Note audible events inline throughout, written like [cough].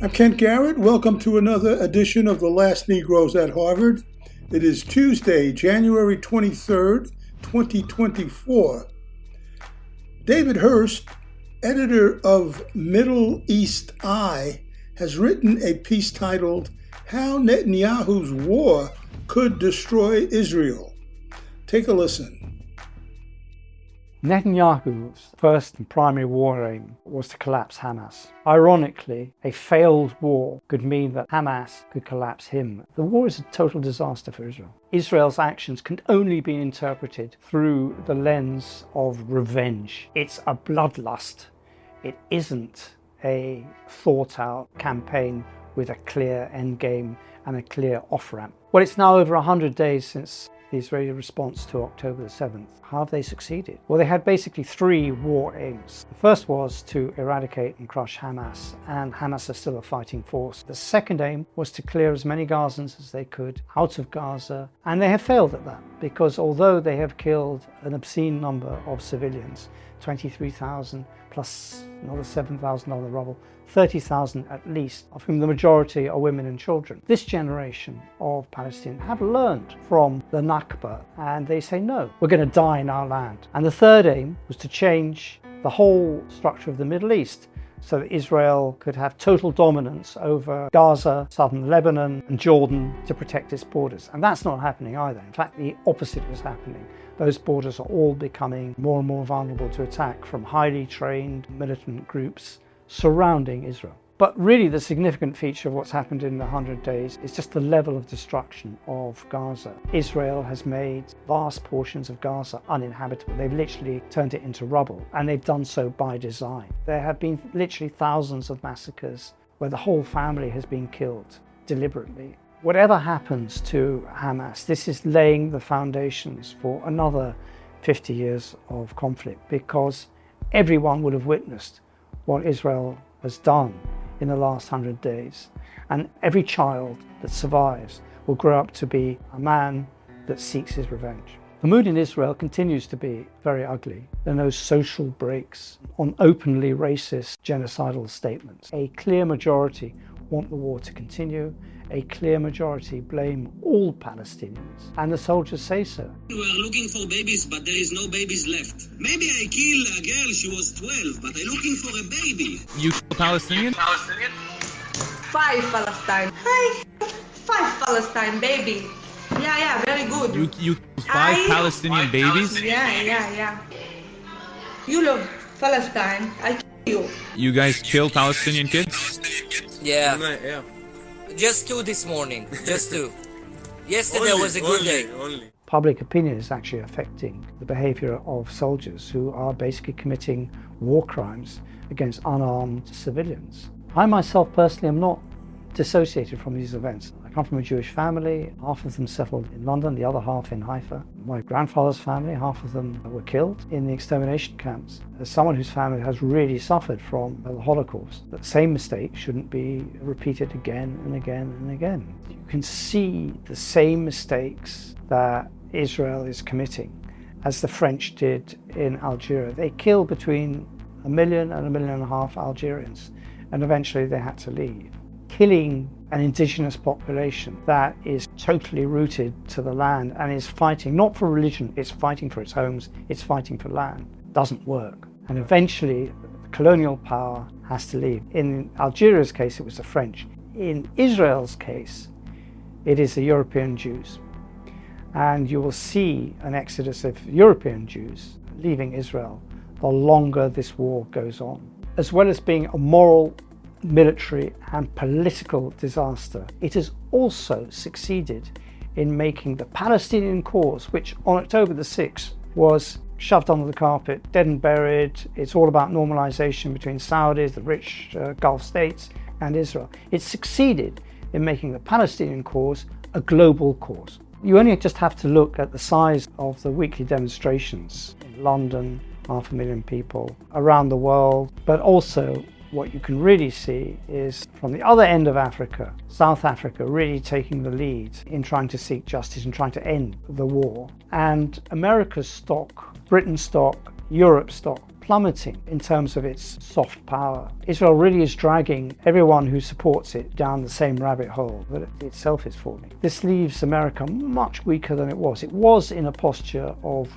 I'm Kent Garrett. Welcome to another edition of The Last Negroes at Harvard. It is Tuesday, January 23rd, 2024. David Hearst, editor of Middle East Eye, has written a piece titled How Netanyahu's War Could Destroy Israel. Take a listen. Netanyahu's first and primary war aim was to collapse Hamas. Ironically, a failed war could mean that Hamas could collapse him. The war is a total disaster for Israel. Israel's actions can only be interpreted through the lens of revenge. It's a bloodlust. It isn't a thought out campaign with a clear end game and a clear off ramp. Well, it's now over 100 days since the Israeli response to October the 7th. How have they succeeded? Well, they had basically three war aims. The first was to eradicate and crush Hamas, and Hamas is still a fighting force. The second aim was to clear as many Gazans as they could out of Gaza, and they have failed at that because although they have killed an obscene number of civilians, 23,000 plus another 7,000 other rubble, 30,000 at least, of whom the majority are women and children. This generation of Palestinians have learned from the Nakba and they say, no, we're going to die in our land. And the third aim was to change the whole structure of the Middle East so that Israel could have total dominance over Gaza, southern Lebanon, and Jordan to protect its borders. And that's not happening either. In fact, the opposite is happening. Those borders are all becoming more and more vulnerable to attack from highly trained militant groups surrounding Israel. But really, the significant feature of what's happened in the 100 days is just the level of destruction of Gaza. Israel has made vast portions of Gaza uninhabitable. They've literally turned it into rubble, and they've done so by design. There have been literally thousands of massacres where the whole family has been killed deliberately. Whatever happens to Hamas, this is laying the foundations for another 50 years of conflict because everyone will have witnessed what Israel has done in the last hundred days. And every child that survives will grow up to be a man that seeks his revenge. The mood in Israel continues to be very ugly. There are no social brakes on openly racist genocidal statements. A clear majority want the war to continue. A clear majority blame all Palestinians, and the soldiers say so. We are looking for babies, but there is no babies left. Maybe I kill a girl, she was 12, but I'm looking for a baby. You Palestinian? Palestinian? Five Palestine. Hi. Five Palestine, baby. Yeah, yeah, very good. You you five I- Palestinian Five babies? Palestinian- Yeah, yeah, yeah. You love Palestine. I kill you. You guys kill Palestinian kids? Yeah, yeah. Just two this morning. Just two. [laughs] Yesterday was a good day. Only. Public opinion is actually affecting the behavior of soldiers who are basically committing war crimes against unarmed civilians. I myself personally am not dissociated from these events. I come from a Jewish family, half of them settled in London, the other half in Haifa. My grandfather's family, half of them were killed in the extermination camps. As someone whose family has really suffered from the Holocaust, that same mistake shouldn't be repeated again and again and again. You can see the same mistakes that Israel is committing as the French did in Algeria. They killed between a million and a million and a half Algerians, and eventually they had to leave. Killing an indigenous population that is totally rooted to the land and is fighting not for religion, it's fighting for its homes, it's fighting for land, doesn't work. And eventually, the colonial power has to leave. In Algeria's case, it was the French. In Israel's case, it is the European Jews and you will see an exodus of European Jews leaving Israel the longer this war goes on. As well as being a moral, military, and political disaster, it has also succeeded in making the Palestinian cause, which on October the 6th was shoved under the carpet, dead and buried. It's all about normalization between Saudis, the rich uh, Gulf states, and Israel. It succeeded in making the Palestinian cause a global cause. You only just have to look at the size of the weekly demonstrations in London, half a million people around the world, but also what you can really see is from the other end of Africa, South Africa really taking the lead in trying to seek justice and trying to end the war. And America's stock, Britain's stock, Europe's stock plummeting in terms of its soft power. Israel really is dragging everyone who supports it down the same rabbit hole that it itself is falling. This leaves America much weaker than it was. It was in a posture of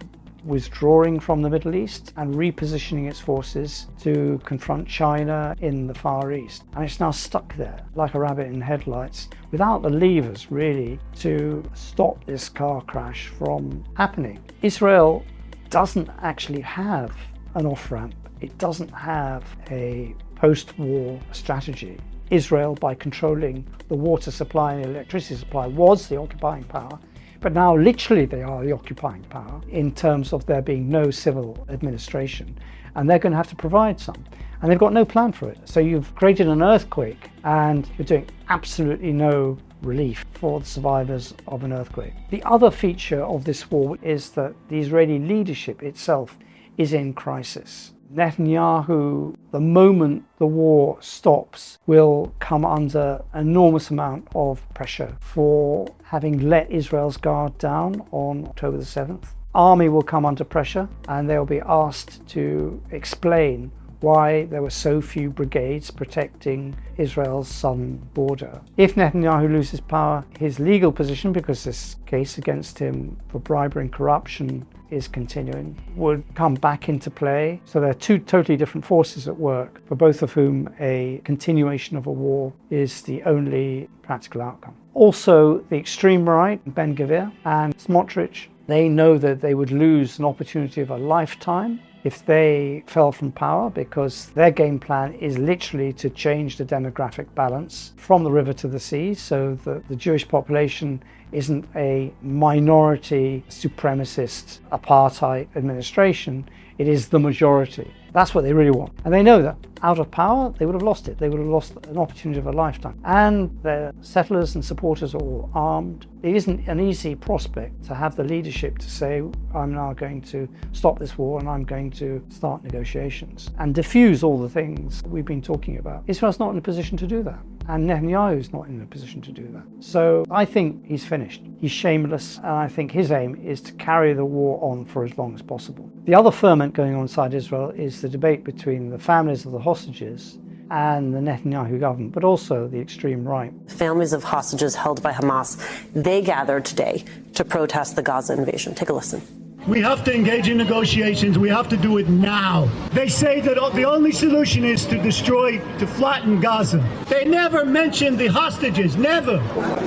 withdrawing from the Middle East and repositioning its forces to confront China in the Far East. And it's now stuck there like a rabbit in headlights without the levers really to stop this car crash from happening. Israel doesn't actually have an off ramp, it doesn't have a post war strategy. Israel, by controlling the water supply and electricity supply, was the occupying power. But now, literally, they are the occupying power in terms of there being no civil administration. And they're going to have to provide some. And they've got no plan for it. So you've created an earthquake and you're doing absolutely no relief for the survivors of an earthquake. The other feature of this war is that the Israeli leadership itself is in crisis. Netanyahu, the moment the war stops, will come under enormous amount of pressure for having let Israel's guard down on October the 7th. Army will come under pressure and they'll be asked to explain why there were so few brigades protecting Israel's southern border. If Netanyahu loses power, his legal position, because this case against him for bribery and corruption is continuing, would come back into play. So there are two totally different forces at work, for both of whom a continuation of a war is the only practical outcome. Also, the extreme right, Ben Gvir and Smotrich, they know that they would lose an opportunity of a lifetime if they fell from power because their game plan is literally to change the demographic balance from the river to the sea so that the Jewish population isn't a minority supremacist apartheid administration, it is the majority. That's what they really want. And they know that out of power, they would have lost it. They would have lost an opportunity of a lifetime. And their settlers and supporters are all armed. It isn't an easy prospect to have the leadership to say, I'm now going to stop this war and I'm going to start negotiations and diffuse all the things we've been talking about. Israel's not in a position to do that. And Netanyahu is not in a position to do that. So I think he's finished. He's shameless, and I think his aim is to carry the war on for as long as possible. The other ferment going on inside Israel is the debate between the families of the hostages and the Netanyahu government, but also the extreme right. Families of hostages held by Hamas, they gathered today to protest the Gaza invasion. Take a listen. We have to engage in negotiations. We have to do it now. They say that the only solution is to destroy, to flatten Gaza. They never mentioned the hostages, never.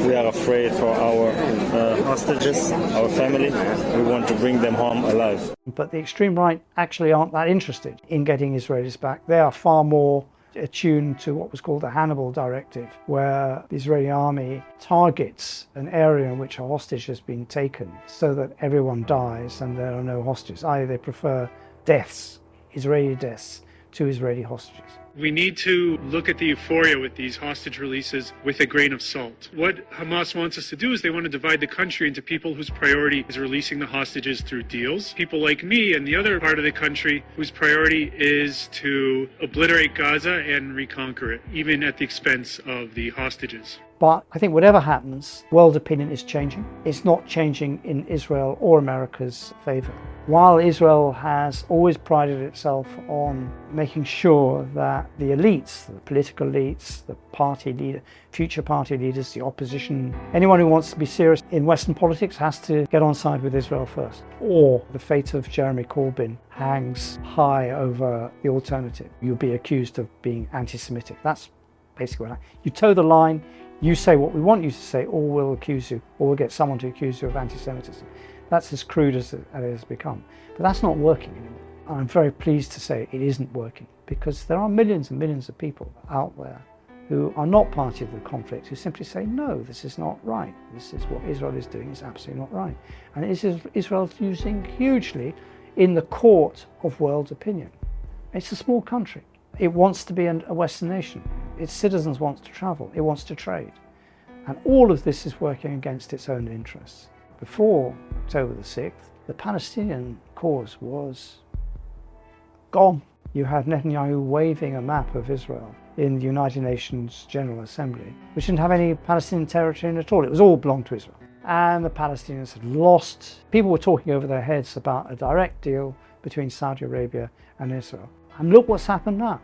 We are afraid for our uh, hostages, our family. We want to bring them home alive. But the extreme right actually aren't that interested in getting Israelis back. They are far more attuned to what was called the Hannibal Directive, where the Israeli army targets an area in which a hostage has been taken so that everyone dies and there are no hostages. I.e., they prefer deaths, Israeli deaths, to Israeli hostages. We need to look at the euphoria with these hostage releases with a grain of salt. What Hamas wants us to do is they want to divide the country into people whose priority is releasing the hostages through deals, people like me and the other part of the country whose priority is to obliterate Gaza and reconquer it, even at the expense of the hostages. But I think whatever happens, world opinion is changing. It's not changing in Israel or America's favor. While Israel has always prided itself on making sure that the elites, the political elites, the party leader, future party leaders, the opposition, anyone who wants to be serious in Western politics has to get on side with Israel first. Or the fate of Jeremy Corbyn hangs high over the alternative. You'll be accused of being anti Semitic. That's basically what I, you toe the line, you say what we want you to say, or we'll accuse you, or we'll get someone to accuse you of anti Semitism. That's as crude as it has become. But that's not working anymore. I'm very pleased to say it isn't working because there are millions and millions of people out there who are not part of the conflict who simply say, no, this is not right. This is what Israel is doing is absolutely not right. And Israel is using hugely in the court of world opinion. It's a small country. It wants to be a Western nation. Its citizens wants to travel. It wants to trade. And all of this is working against its own interests. Before October the 6th, the Palestinian cause was gone. You had Netanyahu waving a map of Israel in the United Nations General Assembly, which didn't have any Palestinian territory in it at all. It was all belonged to Israel. And the Palestinians had lost. People were talking over their heads about a direct deal between Saudi Arabia and Israel. And look what's happened now.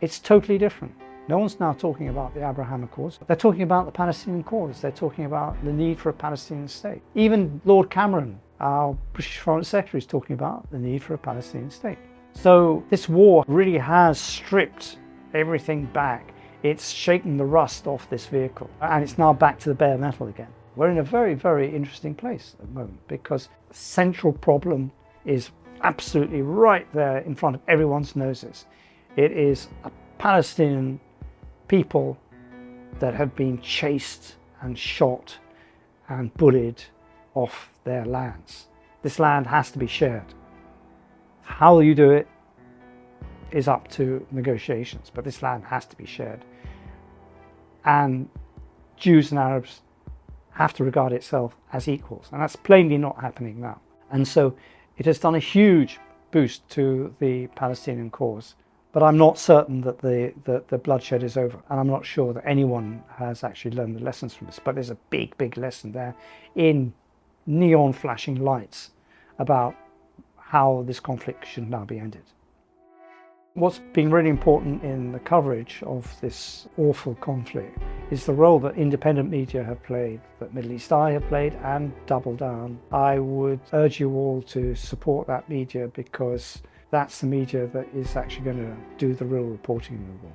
It's totally different. No one's now talking about the Abraham Accords. They're talking about the Palestinian cause. They're talking about the need for a Palestinian state. Even Lord Cameron, our British Foreign Secretary, is talking about the need for a Palestinian state. So this war really has stripped everything back. It's shaken the rust off this vehicle and it's now back to the bare metal again. We're in a very, very interesting place at the moment because the central problem is absolutely right there in front of everyone's noses. It is a Palestinian people that have been chased and shot and bullied off their lands. This land has to be shared. How you do it is up to negotiations, but this land has to be shared. And Jews and Arabs have to regard itself as equals, and that's plainly not happening now. And so it has done a huge boost to the Palestinian cause. But I'm not certain that the, the, the, bloodshed is over. And I'm not sure that anyone has actually learned the lessons from this. But there's a big, big lesson there in neon flashing lights about how this conflict should now be ended. What's been really important in the coverage of this awful conflict is the role that independent media have played, that Middle East Eye have played, and Double Down. I would urge you all to support that media because that's the media that is actually going to do the real reporting in the war.